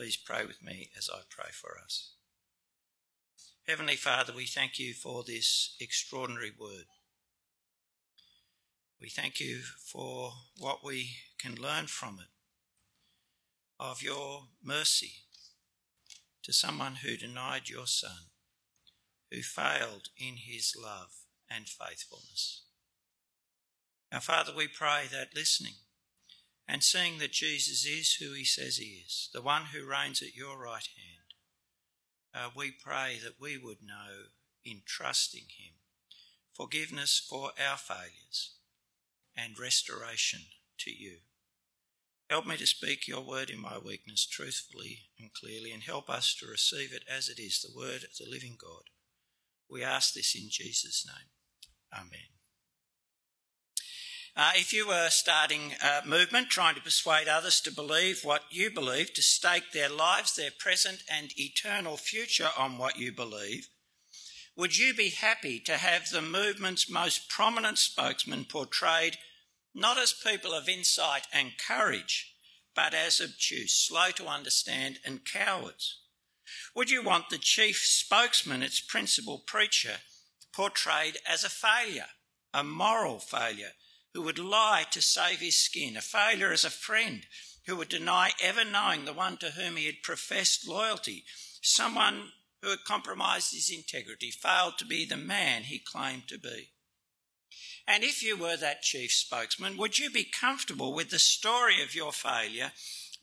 Please pray with me as I pray for us. Heavenly Father, we thank you for this extraordinary word. We thank you for what we can learn from it of your mercy to someone who denied your Son, who failed in his love and faithfulness. Now, Father, we pray that listening and seeing that Jesus is who he says he is, the one who reigns at your right hand, uh, we pray that we would know in trusting him forgiveness for our failures and restoration to you. Help me to speak your word in my weakness truthfully and clearly, and help us to receive it as it is, the word of the living God. We ask this in Jesus' name. Amen. Uh, if you were starting a movement trying to persuade others to believe what you believe, to stake their lives, their present and eternal future on what you believe, would you be happy to have the movement's most prominent spokesman portrayed not as people of insight and courage, but as obtuse, slow to understand, and cowards? Would you want the chief spokesman, its principal preacher, portrayed as a failure, a moral failure, who would lie to save his skin, a failure as a friend, who would deny ever knowing the one to whom he had professed loyalty, someone who had compromised his integrity, failed to be the man he claimed to be? And if you were that chief spokesman, would you be comfortable with the story of your failure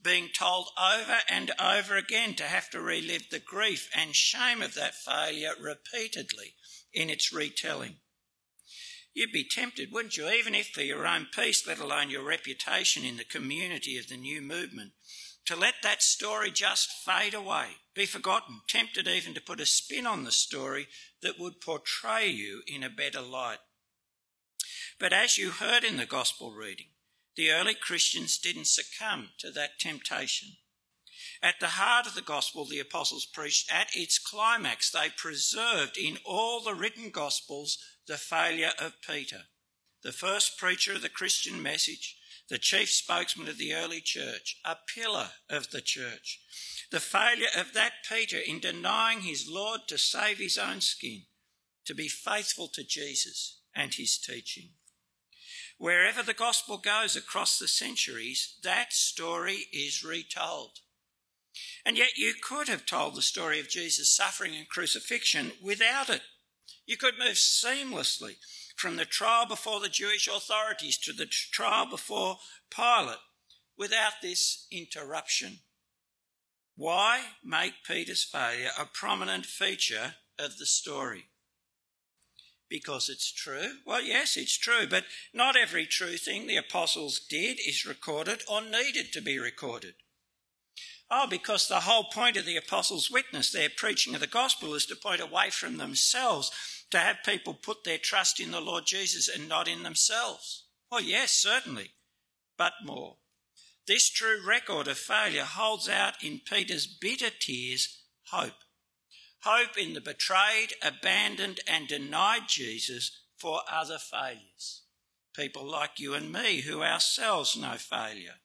being told over and over again to have to relive the grief and shame of that failure repeatedly in its retelling? You'd be tempted, wouldn't you, even if for your own peace, let alone your reputation in the community of the new movement, to let that story just fade away, be forgotten, tempted even to put a spin on the story that would portray you in a better light. But as you heard in the gospel reading, the early Christians didn't succumb to that temptation. At the heart of the gospel the apostles preached, at its climax, they preserved in all the written gospels the failure of Peter, the first preacher of the Christian message, the chief spokesman of the early church, a pillar of the church. The failure of that Peter in denying his Lord to save his own skin, to be faithful to Jesus and his teaching. Wherever the gospel goes across the centuries, that story is retold. And yet you could have told the story of Jesus' suffering and crucifixion without it. You could move seamlessly from the trial before the Jewish authorities to the trial before Pilate without this interruption. Why make Peter's failure a prominent feature of the story? because it's true? Well, yes, it's true, but not every true thing the apostles did is recorded or needed to be recorded. Oh, because the whole point of the apostles' witness, their preaching of the gospel, is to point away from themselves, to have people put their trust in the Lord Jesus and not in themselves. Well, yes, certainly, but more. This true record of failure holds out in Peter's bitter tears hope hope in the betrayed, abandoned, and denied Jesus for other failures. People like you and me who ourselves know failure.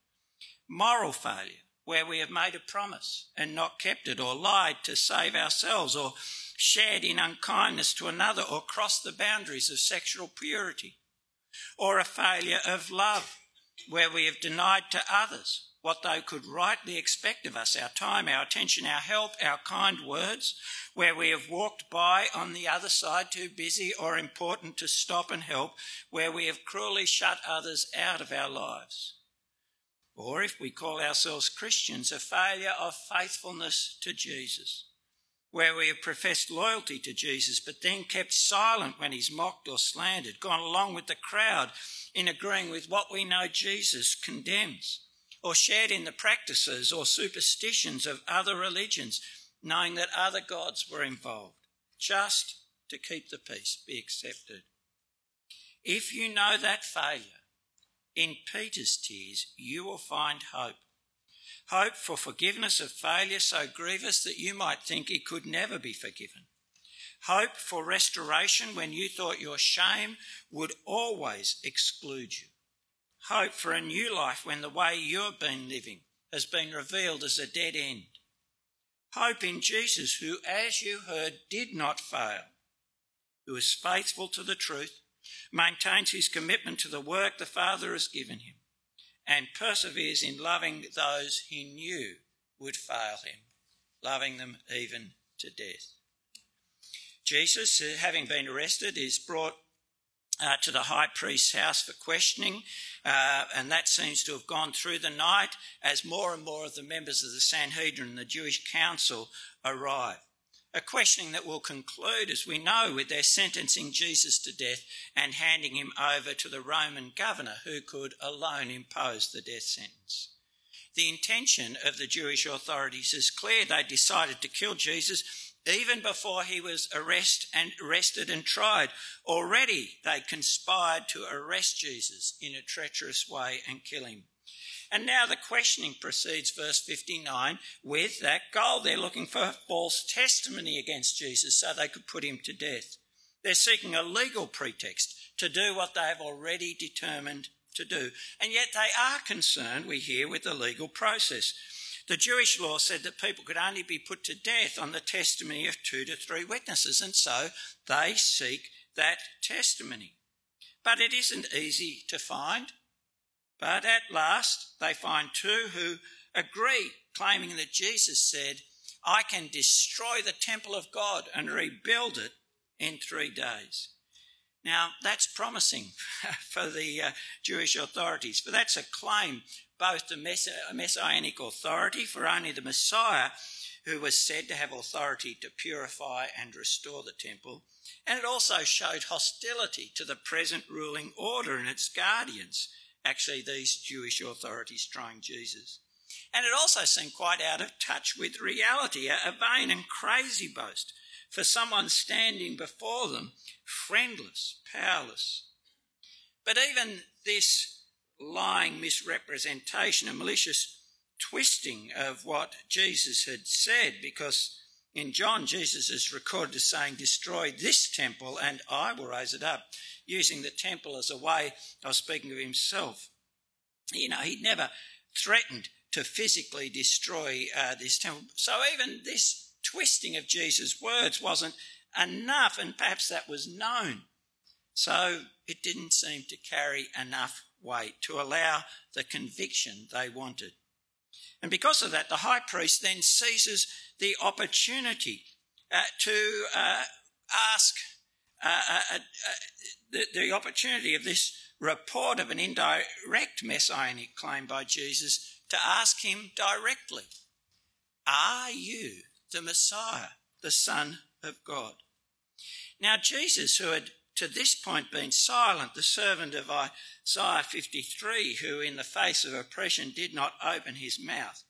Moral failure, where we have made a promise and not kept it, or lied to save ourselves, or shared in unkindness to another, or crossed the boundaries of sexual purity. Or a failure of love, where we have denied to others what they could rightly expect of us our time, our attention, our help, our kind words, where we have walked by on the other side too busy or important to stop and help, where we have cruelly shut others out of our lives. Or if we call ourselves Christians, a failure of faithfulness to Jesus, where we have professed loyalty to Jesus but then kept silent when he's mocked or slandered, gone along with the crowd in agreeing with what we know Jesus condemns or shared in the practices or superstitions of other religions, knowing that other gods were involved, just to keep the peace, be accepted. If you know that failure, in Peter's tears, you will find hope. Hope for forgiveness of failure so grievous that you might think it could never be forgiven. Hope for restoration when you thought your shame would always exclude you hope for a new life when the way you've been living has been revealed as a dead end, Hope in Jesus, who, as you heard, did not fail, who is faithful to the truth, maintains his commitment to the work the Father has given him, and perseveres in loving those he knew would fail him, loving them even to death. Jesus, uh, having been arrested, is brought uh, to the high priest's house for questioning, uh, and that seems to have gone through the night as more and more of the members of the Sanhedrin, the Jewish council, arrive. A questioning that will conclude, as we know, with their sentencing Jesus to death and handing him over to the Roman governor who could alone impose the death sentence. The intention of the Jewish authorities is clear. They decided to kill Jesus even before he was arrest and arrested and tried. Already they conspired to arrest Jesus in a treacherous way and kill him. And now the questioning proceeds, verse 59, with that goal. They're looking for false testimony against Jesus so they could put him to death. They're seeking a legal pretext to do what they have already determined to do. And yet they are concerned, we hear, with the legal process. The Jewish law said that people could only be put to death on the testimony of two to three witnesses, and so they seek that testimony. But it isn't easy to find. But at last, they find two who agree, claiming that Jesus said, I can destroy the temple of God and rebuild it in three days. Now, that's promising for the uh, Jewish authorities, for that's a claim both the messianic authority, for only the Messiah who was said to have authority to purify and restore the temple, and it also showed hostility to the present ruling order and its guardians, actually, these Jewish authorities trying Jesus. And it also seemed quite out of touch with reality, a vain and crazy boast for someone standing before them, friendless, powerless. But even this lying misrepresentation, a malicious twisting of what Jesus had said, because in John, Jesus is recorded as saying, Destroy this temple and I will raise it up, using the temple as a way of speaking of himself. You know, he'd never threatened to physically destroy uh, this temple. So even this twisting of Jesus' words wasn't enough, and perhaps that was known. So it didn't seem to carry enough weight to allow the conviction they wanted. And because of that, the high priest then seizes the opportunity uh, to uh, ask uh, uh, uh, the, the opportunity of this report of an indirect messianic claim by Jesus to ask him directly Are you the Messiah, the Son of God? Now, Jesus, who had to this point been silent, the servant of Isaiah 53, who in the face of oppression did not open his mouth,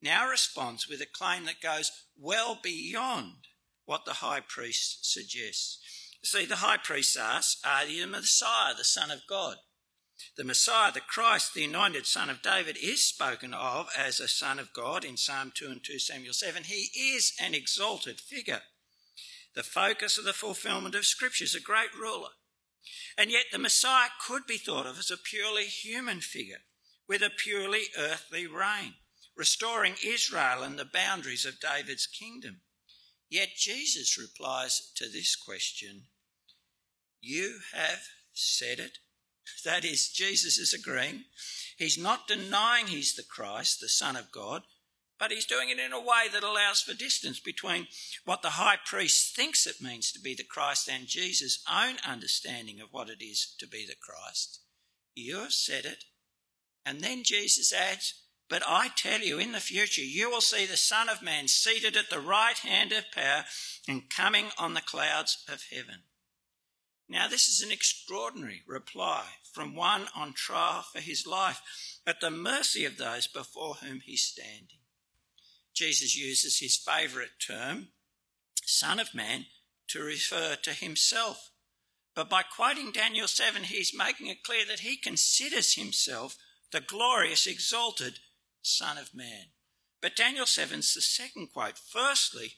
now responds with a claim that goes well beyond what the high priest suggests. See, the high priest asks, Are you the Messiah, the Son of God? The Messiah, the Christ, the anointed Son of David, is spoken of as a Son of God in Psalm 2 and 2 Samuel 7. He is an exalted figure the focus of the fulfillment of Scripture, is a great ruler. And yet the Messiah could be thought of as a purely human figure with a purely earthly reign, restoring Israel and the boundaries of David's kingdom. Yet Jesus replies to this question You have said it. That is, Jesus is agreeing. He's not denying he's the Christ, the Son of God, but he's doing it in a way that allows for distance between what the high priest thinks it means to be the Christ and Jesus' own understanding of what it is to be the Christ. You have said it. And then Jesus adds, But I tell you, in the future, you will see the Son of Man seated at the right hand of power and coming on the clouds of heaven. Now, this is an extraordinary reply from one on trial for his life, at the mercy of those before whom he's standing. Jesus uses his favourite term, Son of Man, to refer to himself. But by quoting Daniel 7, he's making it clear that he considers himself the glorious, exalted Son of Man. But Daniel 7's the second quote. Firstly,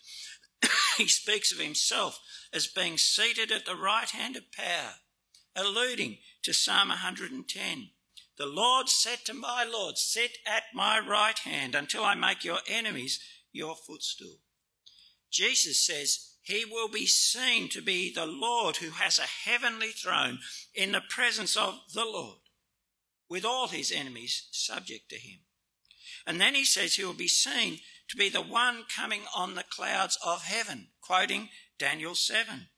he speaks of himself as being seated at the right hand of power, alluding to Psalm 110. The Lord said to my Lord, Sit at my right hand until I make your enemies your footstool. Jesus says he will be seen to be the Lord who has a heavenly throne in the presence of the Lord, with all his enemies subject to him. And then he says he will be seen to be the one coming on the clouds of heaven, quoting Daniel 7.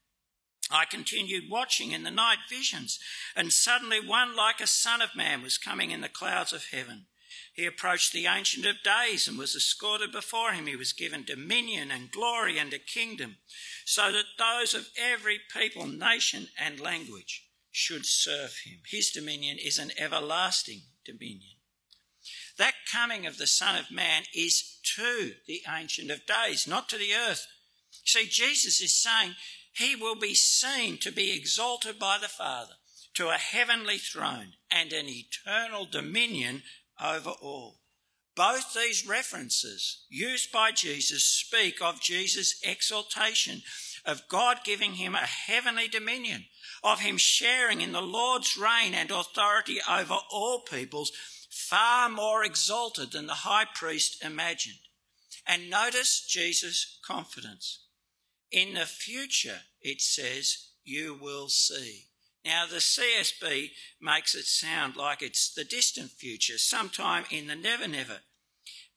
I continued watching in the night visions, and suddenly one like a son of man was coming in the clouds of heaven. He approached the Ancient of Days and was escorted before him. He was given dominion and glory and a kingdom, so that those of every people, nation, and language should serve him. His dominion is an everlasting dominion. That coming of the Son of Man is to the Ancient of Days, not to the earth. See, Jesus is saying he will be seen to be exalted by the Father to a heavenly throne and an eternal dominion over all. Both these references used by Jesus speak of Jesus' exaltation, of God giving him a heavenly dominion, of him sharing in the Lord's reign and authority over all peoples, far more exalted than the high priest imagined. And notice Jesus' confidence. In the future, it says, you will see. Now, the CSB makes it sound like it's the distant future, sometime in the never never.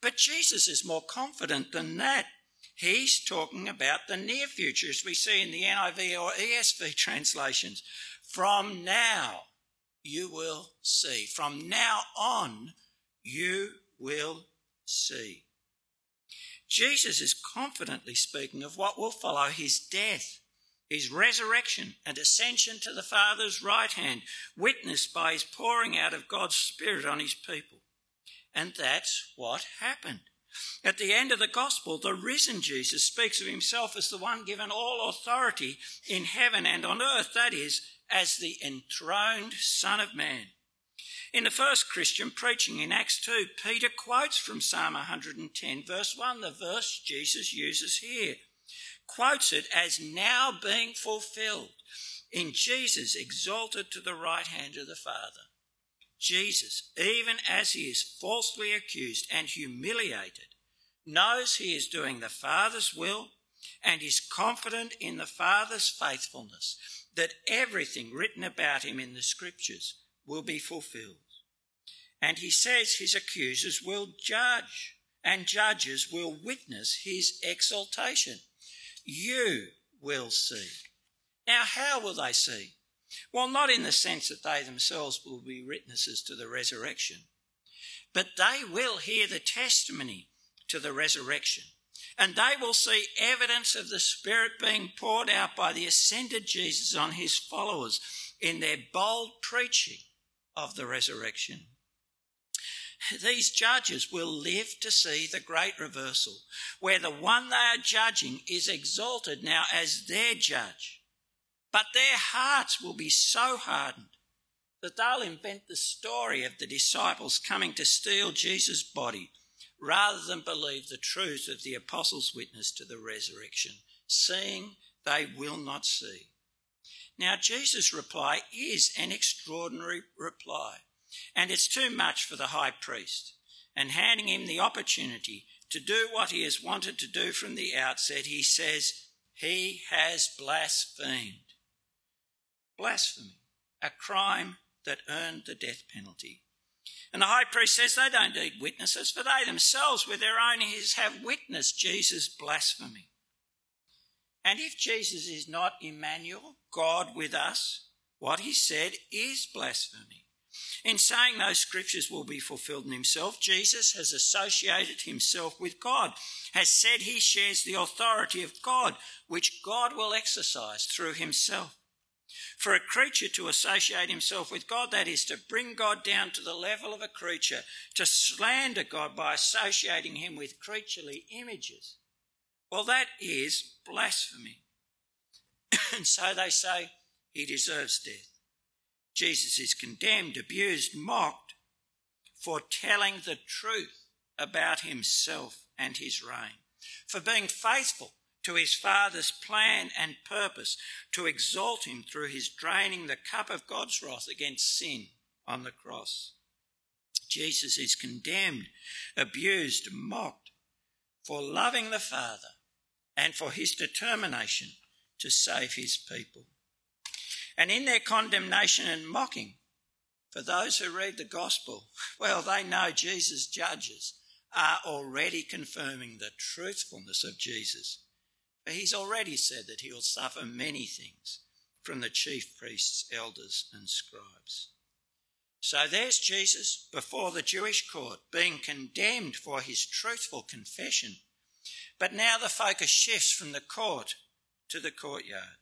But Jesus is more confident than that. He's talking about the near future, as we see in the NIV or ESV translations. From now, you will see. From now on, you will see. Jesus is confidently speaking of what will follow his death, his resurrection and ascension to the Father's right hand, witnessed by his pouring out of God's Spirit on his people. And that's what happened. At the end of the gospel, the risen Jesus speaks of himself as the one given all authority in heaven and on earth, that is, as the enthroned Son of Man. In the first Christian preaching in Acts 2, Peter quotes from Psalm 110, verse 1, the verse Jesus uses here. Quotes it as now being fulfilled in Jesus exalted to the right hand of the Father. Jesus, even as he is falsely accused and humiliated, knows he is doing the Father's will and is confident in the Father's faithfulness that everything written about him in the Scriptures will be fulfilled. And he says his accusers will judge, and judges will witness his exaltation. You will see. Now, how will they see? Well, not in the sense that they themselves will be witnesses to the resurrection, but they will hear the testimony to the resurrection. And they will see evidence of the Spirit being poured out by the ascended Jesus on his followers in their bold preaching of the resurrection. These judges will live to see the great reversal, where the one they are judging is exalted now as their judge. But their hearts will be so hardened that they'll invent the story of the disciples coming to steal Jesus' body rather than believe the truth of the apostles' witness to the resurrection, seeing they will not see. Now, Jesus' reply is an extraordinary reply, and it's too much for the high priest. And handing him the opportunity to do what he has wanted to do from the outset, he says, He has blasphemed. Blasphemy, a crime that earned the death penalty. And the high priest says they don't need witnesses, for they themselves, with their own ears, have witnessed Jesus' blasphemy. And if Jesus is not Emmanuel, God with us, what he said is blasphemy. In saying those scriptures will be fulfilled in himself, Jesus has associated himself with God, has said he shares the authority of God, which God will exercise through himself. For a creature to associate himself with God, that is, to bring God down to the level of a creature, to slander God by associating him with creaturely images, well, that is blasphemy. and so they say he deserves death. Jesus is condemned, abused, mocked for telling the truth about himself and his reign, for being faithful to his Father's plan and purpose to exalt him through his draining the cup of God's wrath against sin on the cross. Jesus is condemned, abused, mocked for loving the Father and for his determination to save his people. And in their condemnation and mocking, for those who read the gospel, well, they know Jesus' judges are already confirming the truthfulness of Jesus. For he's already said that he will suffer many things from the chief priests, elders, and scribes. So there's Jesus before the Jewish court being condemned for his truthful confession. But now the focus shifts from the court to the courtyard.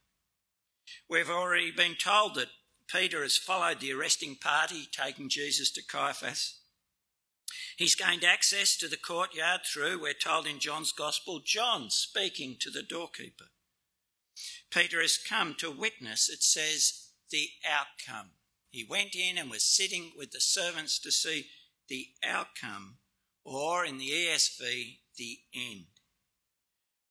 We've already been told that Peter has followed the arresting party, taking Jesus to Caiaphas. He's gained access to the courtyard through, we're told in John's Gospel, John speaking to the doorkeeper. Peter has come to witness, it says, the outcome he went in and was sitting with the servants to see the outcome, or in the ESV, the end.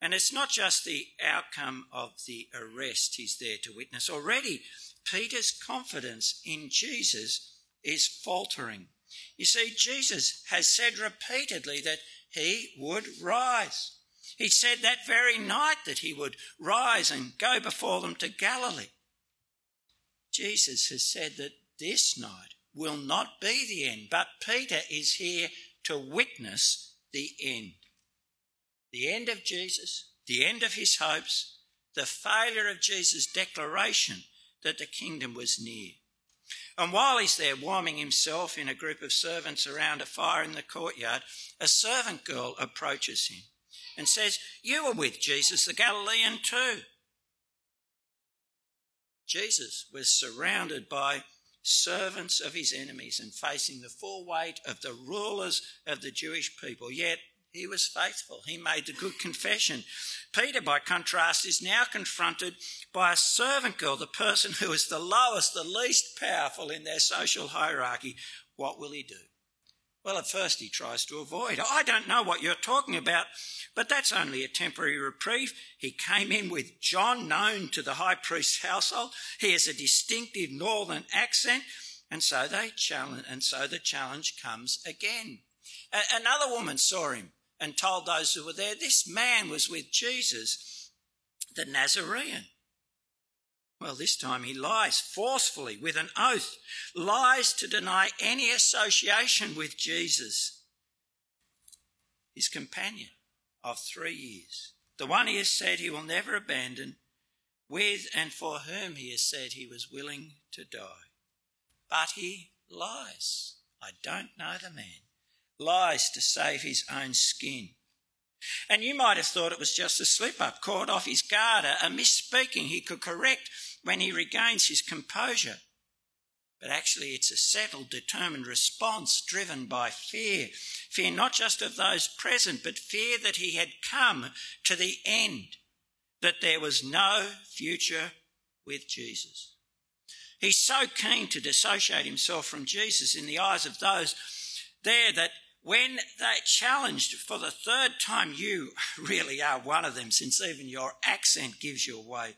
And it's not just the outcome of the arrest he's there to witness. Already, Peter's confidence in Jesus is faltering. You see, Jesus has said repeatedly that he would rise. He said that very night that he would rise and go before them to Galilee. Jesus has said that this night will not be the end, but Peter is here to witness the end. The end of Jesus, the end of his hopes, the failure of Jesus' declaration that the kingdom was near. And while he's there warming himself in a group of servants around a fire in the courtyard, a servant girl approaches him and says, You were with Jesus the Galilean too. Jesus was surrounded by servants of his enemies and facing the full weight of the rulers of the Jewish people. Yet he was faithful. He made the good confession. Peter, by contrast, is now confronted by a servant girl, the person who is the lowest, the least powerful in their social hierarchy. What will he do? Well, at first he tries to avoid. I don't know what you're talking about, but that's only a temporary reprieve. He came in with John, known to the high priest's household. He has a distinctive northern accent, and so they challenge, and so the challenge comes again. A- another woman saw him and told those who were there, "This man was with Jesus, the Nazarene." Well, this time he lies forcefully with an oath, lies to deny any association with Jesus, his companion of three years, the one he has said he will never abandon, with and for whom he has said he was willing to die. But he lies. I don't know the man. Lies to save his own skin. And you might have thought it was just a slip up, caught off his guard, a, misspeaking he could correct when he regains his composure. But actually, it's a settled, determined response driven by fear. Fear not just of those present, but fear that he had come to the end, that there was no future with Jesus. He's so keen to dissociate himself from Jesus in the eyes of those there that when they challenged for the third time, you really are one of them, since even your accent gives you away.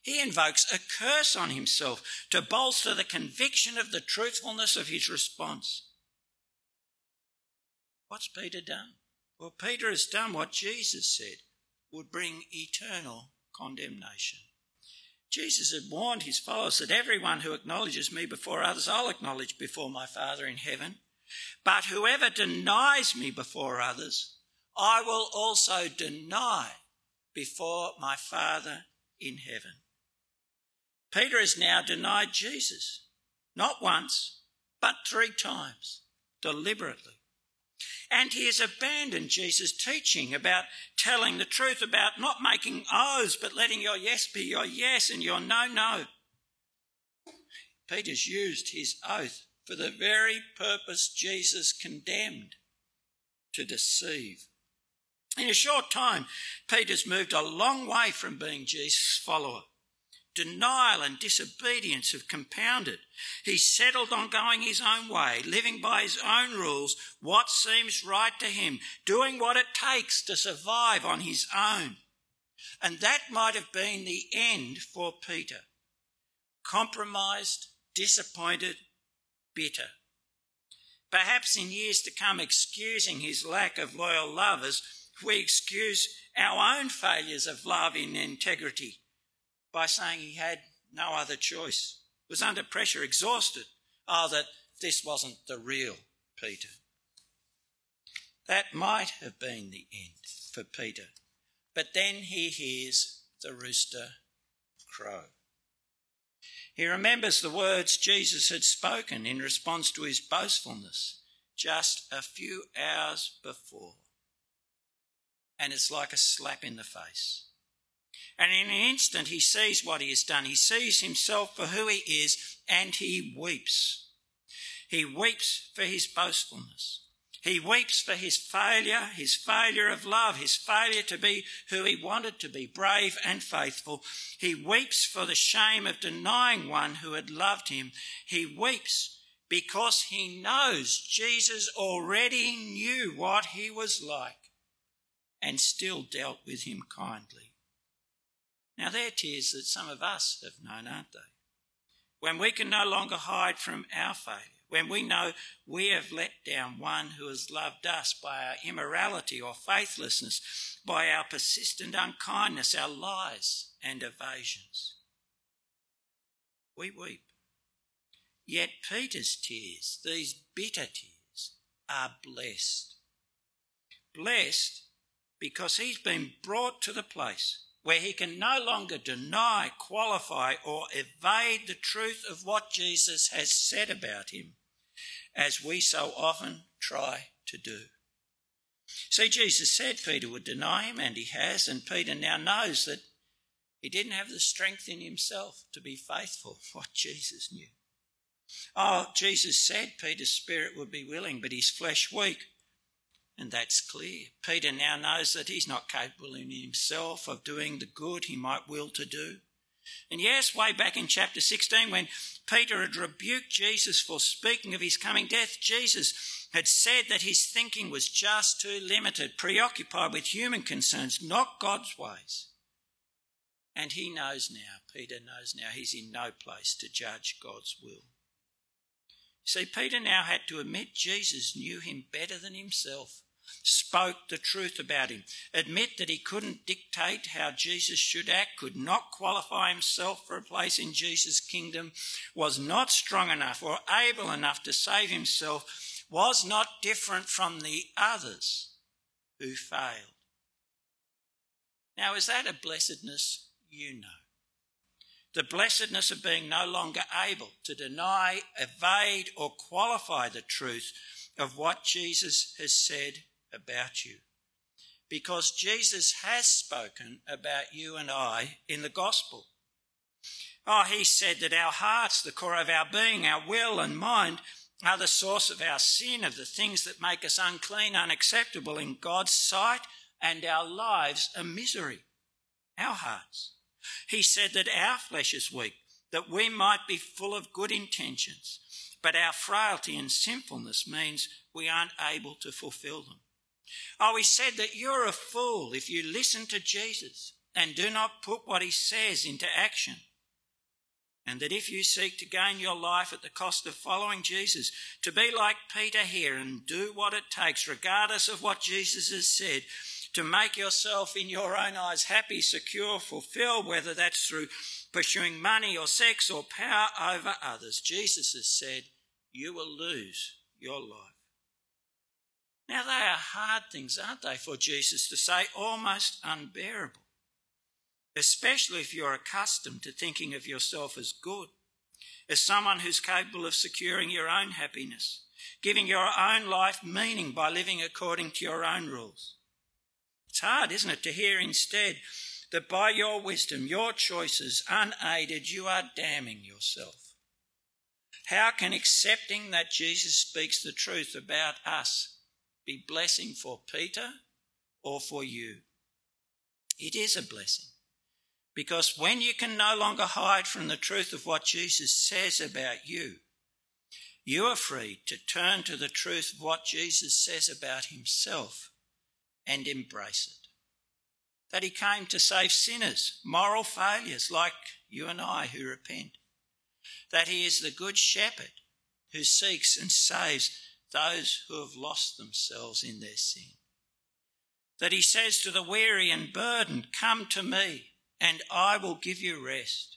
He invokes a curse on himself to bolster the conviction of the truthfulness of his response. What's Peter done? Well, Peter has done what Jesus said would bring eternal condemnation. Jesus had warned his followers that everyone who acknowledges me before others, I'll acknowledge before my Father in heaven. But whoever denies me before others, I will also deny before my Father in heaven. Peter has now denied Jesus, not once, but three times, deliberately. And he has abandoned Jesus' teaching about telling the truth, about not making oaths, but letting your yes be your yes and your no, no. Peter's used his oath for the very purpose Jesus condemned to deceive. In a short time, Peter's moved a long way from being Jesus' follower. Denial and disobedience have compounded. He's settled on going his own way, living by his own rules, what seems right to him, doing what it takes to survive on his own. And that might have been the end for Peter. Compromised, disappointed, bitter. Perhaps in years to come, excusing his lack of loyal lovers, we excuse our own failures of love in integrity by saying he had no other choice, was under pressure, exhausted. Oh, that this wasn't the real Peter. That might have been the end for Peter. But then he hears the rooster crow. He remembers the words Jesus had spoken in response to his boastfulness just a few hours before. And it's like a slap in the face. And in an instant, he sees what he has done. He sees himself for who he is and he weeps. He weeps for his boastfulness. He weeps for his failure, his failure of love, his failure to be who he wanted to be, brave and faithful. He weeps for the shame of denying one who had loved him. He weeps because he knows Jesus already knew what he was like and still dealt with him kindly. Now, they're tears that some of us have known, aren't they? When we can no longer hide from our failure when we know we have let down one who has loved us by our immorality or faithlessness, by our persistent unkindness, our lies and evasions. We weep. Yet Peter's tears, these bitter tears, are blessed. Blessed because he's been brought to the place where he can no longer deny, qualify, or evade the truth of what Jesus has said about him as we so often try to do. See, Jesus said Peter would deny him, and he has, and Peter now knows that he didn't have the strength in himself to be faithful, what Jesus knew. Oh, Jesus said Peter's spirit would be willing, but his flesh weak. And that's clear. Peter now knows that he's not capable in himself of doing the good he might will to do. And yes, way back in chapter 16, when Peter had rebuked Jesus for speaking of his coming death, Jesus had said that his thinking was just too limited, preoccupied with human concerns, not God's ways. And he knows now, Peter knows now, he's in no place to judge God's will. See, Peter now had to admit Jesus knew him better than himself spoke the truth about him. Admit that he couldn't dictate how Jesus should act, could not qualify himself for a place in Jesus' kingdom, was not strong enough or able enough to save himself, was not different from the others who failed. Now, is that a blessedness you know? The blessedness of being no longer able to deny, evade, or qualify the truth of what Jesus has said about you. Because Jesus has spoken about you and I in the gospel. Oh, he said that our hearts, the core of our being, our will and mind, are the source of our sin, of the things that make us unclean, unacceptable in God's sight, and our lives a misery. Our hearts. He said that our flesh is weak, that we might be full of good intentions, but our frailty and sinfulness means we aren't able to fulfill them. Oh, he said that you're a fool if you listen to Jesus and do not put what he says into action. And that if you seek to gain your life at the cost of following Jesus, to be like Peter here and do what it takes, regardless of what Jesus has said, to make yourself in your own eyes happy, secure, fulfilled, whether that's through pursuing money or sex or power over others, Jesus has said, you will lose your life. Now, they are hard things, aren't they, for Jesus to say, almost unbearable, especially if you're accustomed to thinking of yourself as good, as someone who's capable of securing your own happiness, giving your own life meaning by living according to your own rules. It's hard, isn't it, to hear instead that by your wisdom, your choices, unaided, you are damning yourself. How can accepting that Jesus speaks the truth about us be blessing for Peter or for you. It is a blessing. Because when you can no longer hide from the truth of what Jesus says about you, you are free to turn to the truth of what Jesus says about himself and embrace it. That he came to save sinners, moral failures like you and I who repent. That he is the good shepherd who seeks and saves those who have lost themselves in their sin. that he says to the weary and burdened, Come to me, and I will give you rest.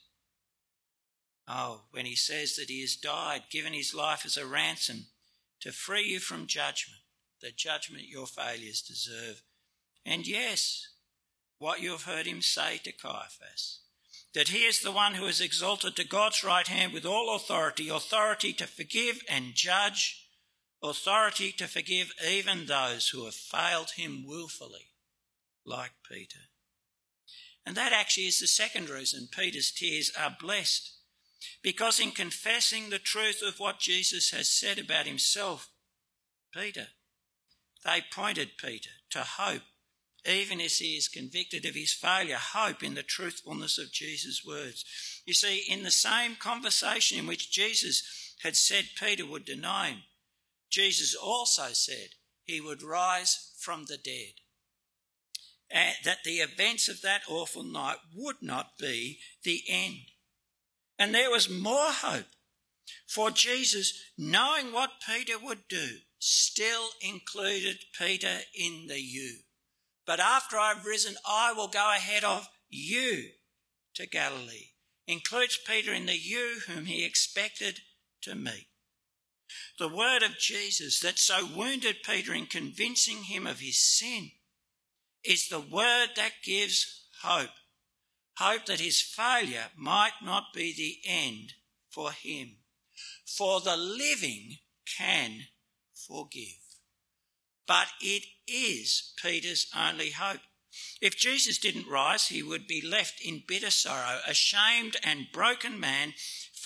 Oh, when he says that he has died, given his life as a ransom to free you from judgment, the judgment your failures deserve. And yes, what you have heard him say to Caiaphas, that he is the one who is exalted to God's right hand with all authority, authority to forgive and judge, authority to forgive even those who have failed him wilfully, like Peter. And that actually is the second reason Peter's tears are blessed. Because in confessing the truth of what Jesus has said about himself, Peter, they pointed Peter to hope even as he is convicted of his failure, hope in the truthfulness of Jesus' words. You see, in the same conversation in which Jesus had said Peter would deny him, Jesus also said he would rise from the dead. And that the events of that awful night would not be the end. And there was more hope. For Jesus, knowing what Peter would do, still included Peter in the you. But after I've risen, I will go ahead of you to Galilee. Includes Peter in the you whom he expected to meet. The word of Jesus that so wounded Peter in convincing him of his sin is the word that gives hope. Hope that his failure might not be the end for him. For the living can forgive. But it is Peter's only hope. If Jesus didn't rise, he would be left in bitter sorrow, a shamed and broken man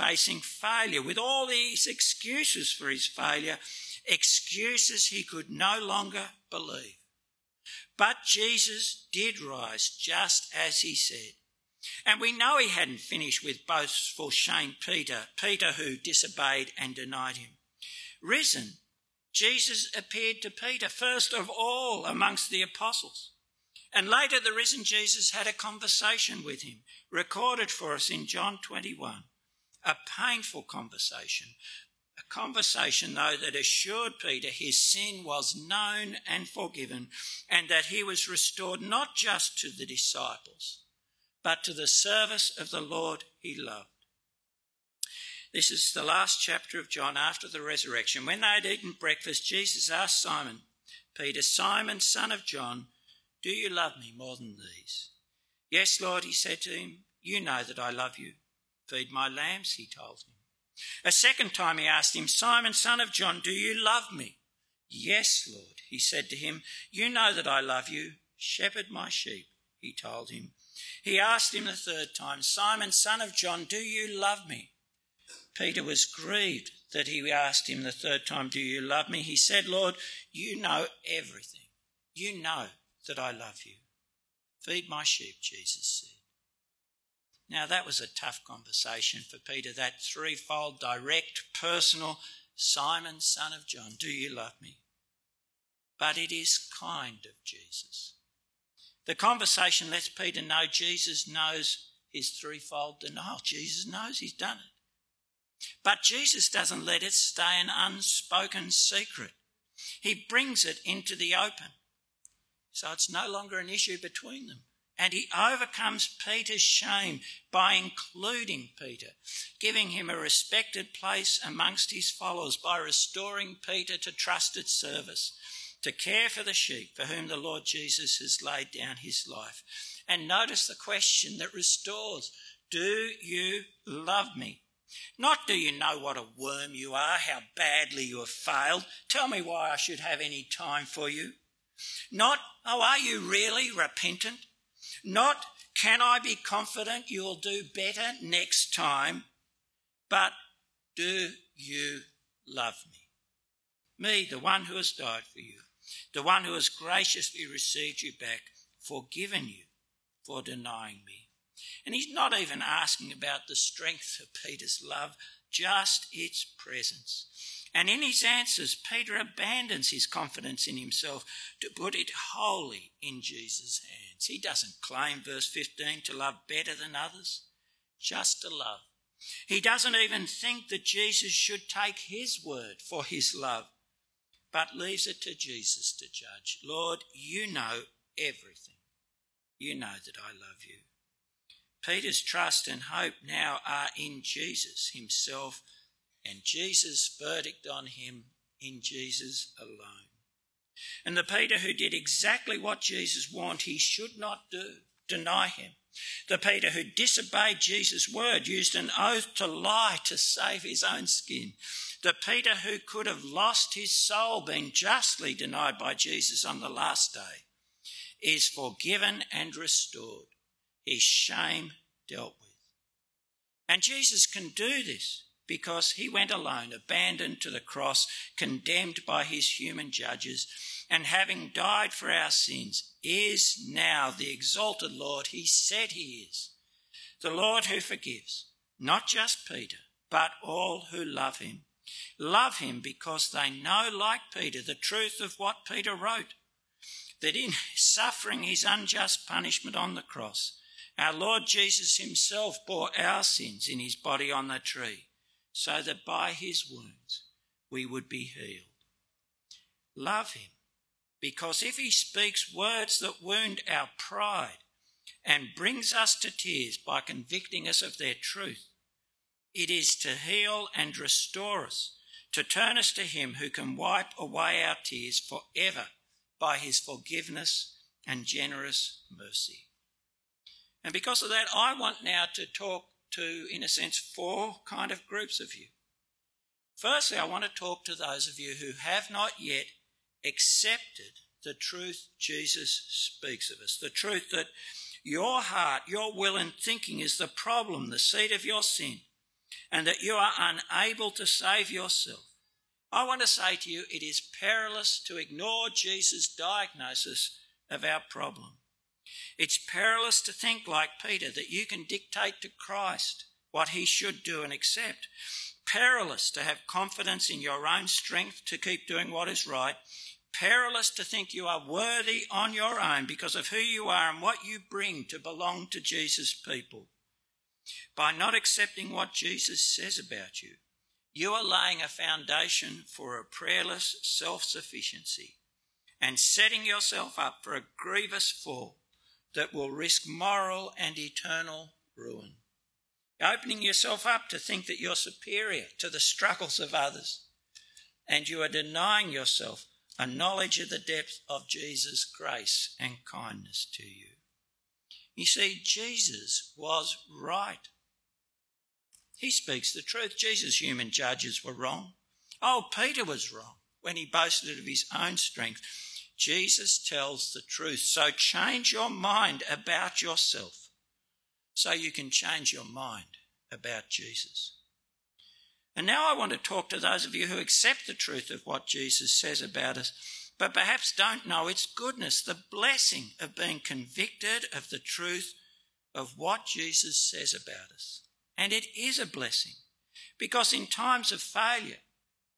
facing failure, with all these excuses for his failure, excuses he could no longer believe. But Jesus did rise just as he said. And we know he hadn't finished with boastful, shamed Peter, Peter who disobeyed and denied him. Risen, Jesus appeared to Peter first of all amongst the apostles. And later, the risen Jesus had a conversation with him, recorded for us in John 21. A painful conversation. A conversation, though, that assured Peter his sin was known and forgiven, and that he was restored not just to the disciples, but to the service of the Lord he loved. This is the last chapter of John after the resurrection. When they had eaten breakfast, Jesus asked Simon, Peter, Simon, son of John, do you love me more than these? Yes, Lord, he said to him, you know that I love you. Feed my lambs, he told him. A second time he asked him, Simon, son of John, do you love me? Yes, Lord, he said to him, you know that I love you. Shepherd my sheep, he told him. He asked him the third time, Simon, son of John, do you love me? Peter was grieved that he asked him the third time, Do you love me? He said, Lord, you know everything. You know that I love you. Feed my sheep, Jesus said. Now, that was a tough conversation for Peter, that threefold, direct, personal Simon, son of John, do you love me? But it is kind of Jesus. The conversation lets Peter know Jesus knows his threefold denial. Jesus knows he's done it. But Jesus doesn't let it stay an unspoken secret. He brings it into the open. So it's no longer an issue between them. And he overcomes Peter's shame by including Peter, giving him a respected place amongst his followers by restoring Peter to trusted service, to care for the sheep for whom the Lord Jesus has laid down his life. And notice the question that restores Do you love me? Not do you know what a worm you are, how badly you have failed, tell me why I should have any time for you. Not, oh, are you really repentant? Not, can I be confident you'll do better next time? But, do you love me? Me, the one who has died for you, the one who has graciously received you back, forgiven you for denying me. And he's not even asking about the strength of Peter's love, just its presence. And in his answers, Peter abandons his confidence in himself to put it wholly in Jesus' hands. He doesn't claim, verse 15, to love better than others, just to love. He doesn't even think that Jesus should take his word for his love, but leaves it to Jesus to judge. Lord, you know everything. You know that I love you. Peter's trust and hope now are in Jesus himself and Jesus' verdict on him in Jesus alone. And the Peter who did exactly what Jesus warned he should not do, deny him. The Peter who disobeyed Jesus' word, used an oath to lie to save his own skin. The Peter who could have lost his soul being justly denied by Jesus on the last day is forgiven and restored, his shame dealt with. And Jesus can do this because he went alone, abandoned to the cross, condemned by his human judges, and having died for our sins, is now the exalted Lord he said he is. The Lord who forgives, not just Peter, but all who love him. Love him because they know, like Peter, the truth of what Peter wrote that in suffering his unjust punishment on the cross, our Lord Jesus himself bore our sins in his body on the tree so that by his wounds we would be healed. Love him, because if he speaks words that wound our pride and brings us to tears by convicting us of their truth, it is to heal and restore us, to turn us to him who can wipe away our tears forever by his forgiveness and generous mercy. And because of that, I want now to talk to, in a sense, four kind of groups of you. Firstly, I want to talk to those of you who have not yet accepted the truth Jesus speaks of us, the truth that your heart, your will and thinking is the problem, the seed of your sin, and that you are unable to save yourself. I want to say to you, it is perilous to ignore Jesus' diagnosis of our problem. It's perilous to think, like Peter, that you can dictate to Christ what he should do and accept. Perilous to have confidence in your own strength to keep doing what is right. Perilous to think you are worthy on your own because of who you are and what you bring to belong to Jesus' people. By not accepting what Jesus says about you, you are laying a foundation for a prayerless self sufficiency and setting yourself up for a grievous fall that will risk moral and eternal ruin. opening yourself up to think that you're superior to the struggles of others, and you are denying yourself a knowledge of the depth of Jesus' grace and kindness to you. You see, Jesus was right. He speaks the truth. Jesus' human judges were wrong. Oh, Peter was wrong when he boasted of his own strength. Jesus tells the truth. So change your mind about yourself so you can change your mind about Jesus. And now I want to talk to those of you who accept the truth of what Jesus says about us, but perhaps don't know its goodness, the blessing of being convicted of the truth of what Jesus says about us. And it is a blessing because in times of failure,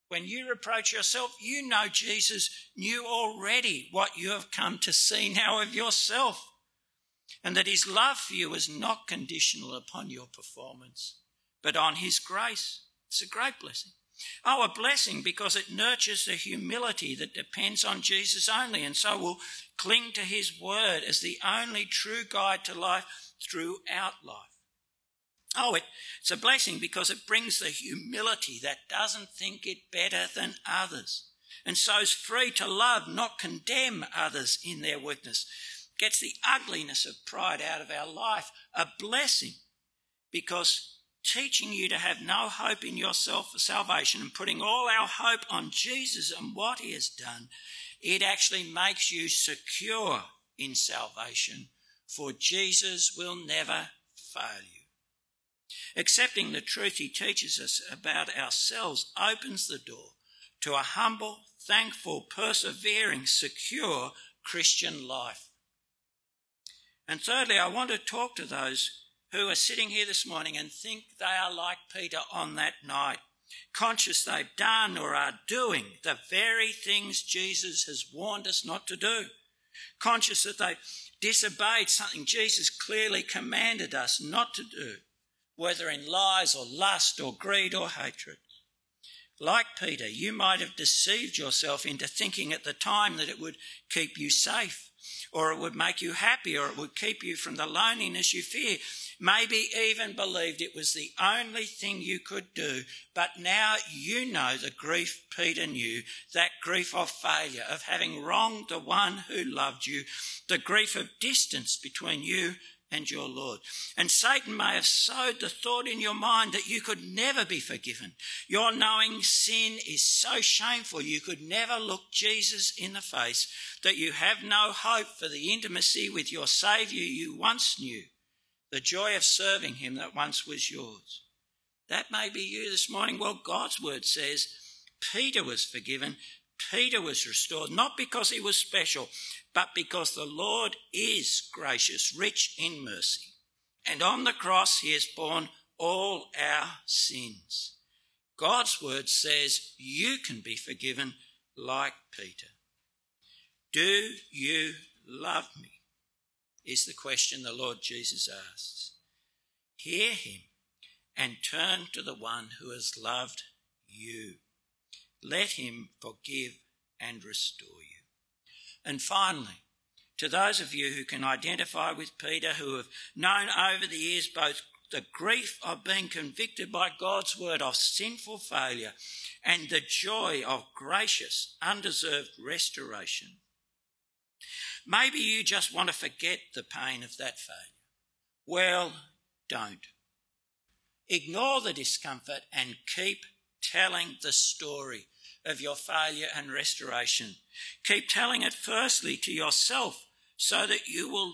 when you reproach yourself, you know Jesus knew already what you have come to see now of yourself, and that his love for you is not conditional upon your performance, but on his grace. It's a great blessing. Oh, a blessing because it nurtures the humility that depends on Jesus only, and so will cling to his word as the only true guide to life throughout life. Oh, it, it's a blessing because it brings the humility that doesn't think it better than others and so is free to love, not condemn others in their weakness. Gets the ugliness of pride out of our life. A blessing because teaching you to have no hope in yourself for salvation and putting all our hope on Jesus and what he has done, it actually makes you secure in salvation, for Jesus will never fail you. Accepting the truth he teaches us about ourselves opens the door to a humble, thankful, persevering, secure Christian life. And thirdly, I want to talk to those who are sitting here this morning and think they are like Peter on that night, conscious they've done or are doing the very things Jesus has warned us not to do, conscious that they've disobeyed something Jesus clearly commanded us not to do whether in lies or lust or greed or hatred. Like Peter, you might have deceived yourself into thinking at the time that it would keep you safe, or it would make you happy, or it would keep you from the loneliness you fear. Maybe even believed it was the only thing you could do, but now you know the grief Peter knew that grief of failure, of having wronged the one who loved you, the grief of distance between you and your Lord. And Satan may have sowed the thought in your mind that you could never be forgiven. Your knowing sin is so shameful you could never look Jesus in the face, that you have no hope for the intimacy with your Saviour you once knew, the joy of serving Him that once was yours. That may be you this morning. Well, God's word says Peter was forgiven. Peter was restored, not because he was special, but because the Lord is gracious, rich in mercy. And on the cross, he has borne all our sins. God's word says you can be forgiven like Peter. Do you love me? Is the question the Lord Jesus asks. Hear him and turn to the one who has loved you. Let him forgive and restore you. And finally, to those of you who can identify with Peter, who have known over the years both the grief of being convicted by God's word of sinful failure and the joy of gracious, undeserved restoration. Maybe you just want to forget the pain of that failure. Well, don't. Ignore the discomfort and keep telling the story of your failure and restoration. Keep telling it firstly to yourself so that you will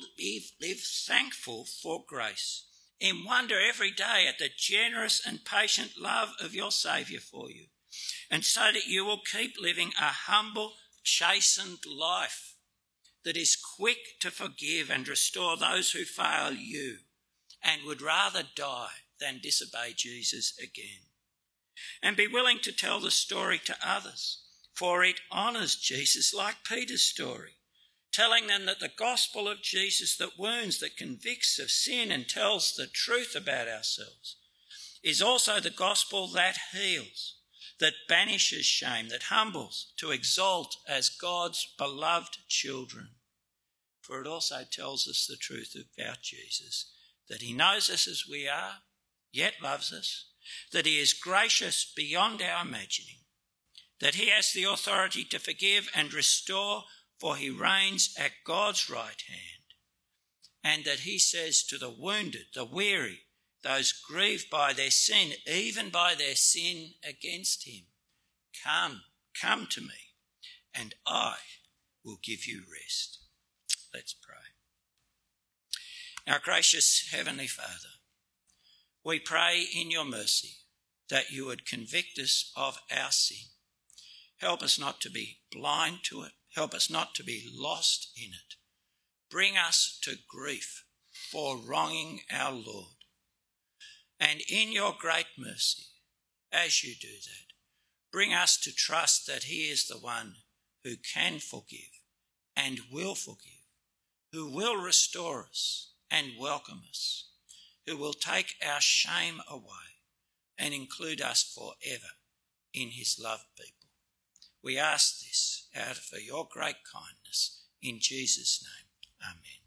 live thankful for grace. In wonder every day at the generous and patient love of your Saviour for you. And so that you will keep living a humble, chastened life that is quick to forgive and restore those who fail you and would rather die than disobey Jesus again and be willing to tell the story to others, for it honours Jesus like Peter's story, telling them that the gospel of Jesus that wounds, that convicts of sin and tells the truth about ourselves, is also the gospel that heals, that banishes shame, that humbles, to exalt as God's beloved children. For it also tells us the truth about Jesus, that he knows us as we are, yet loves us, that He is gracious beyond our imagining, that He has the authority to forgive and restore, for He reigns at God's right hand, and that He says to the wounded, the weary, those grieved by their sin, even by their sin against Him, Come, come to me, and I will give you rest. Let's pray. Our gracious Heavenly Father, we pray in your mercy that you would convict us of our sin. Help us not to be blind to it. Help us not to be lost in it. Bring us to grief for wronging our Lord. And in your great mercy, as you do that, bring us to trust that He is the one who can forgive and will forgive, who will restore us and welcome us who will take our shame away and include us forever in his loved people. We ask this out of your great kindness in Jesus' name. Amen.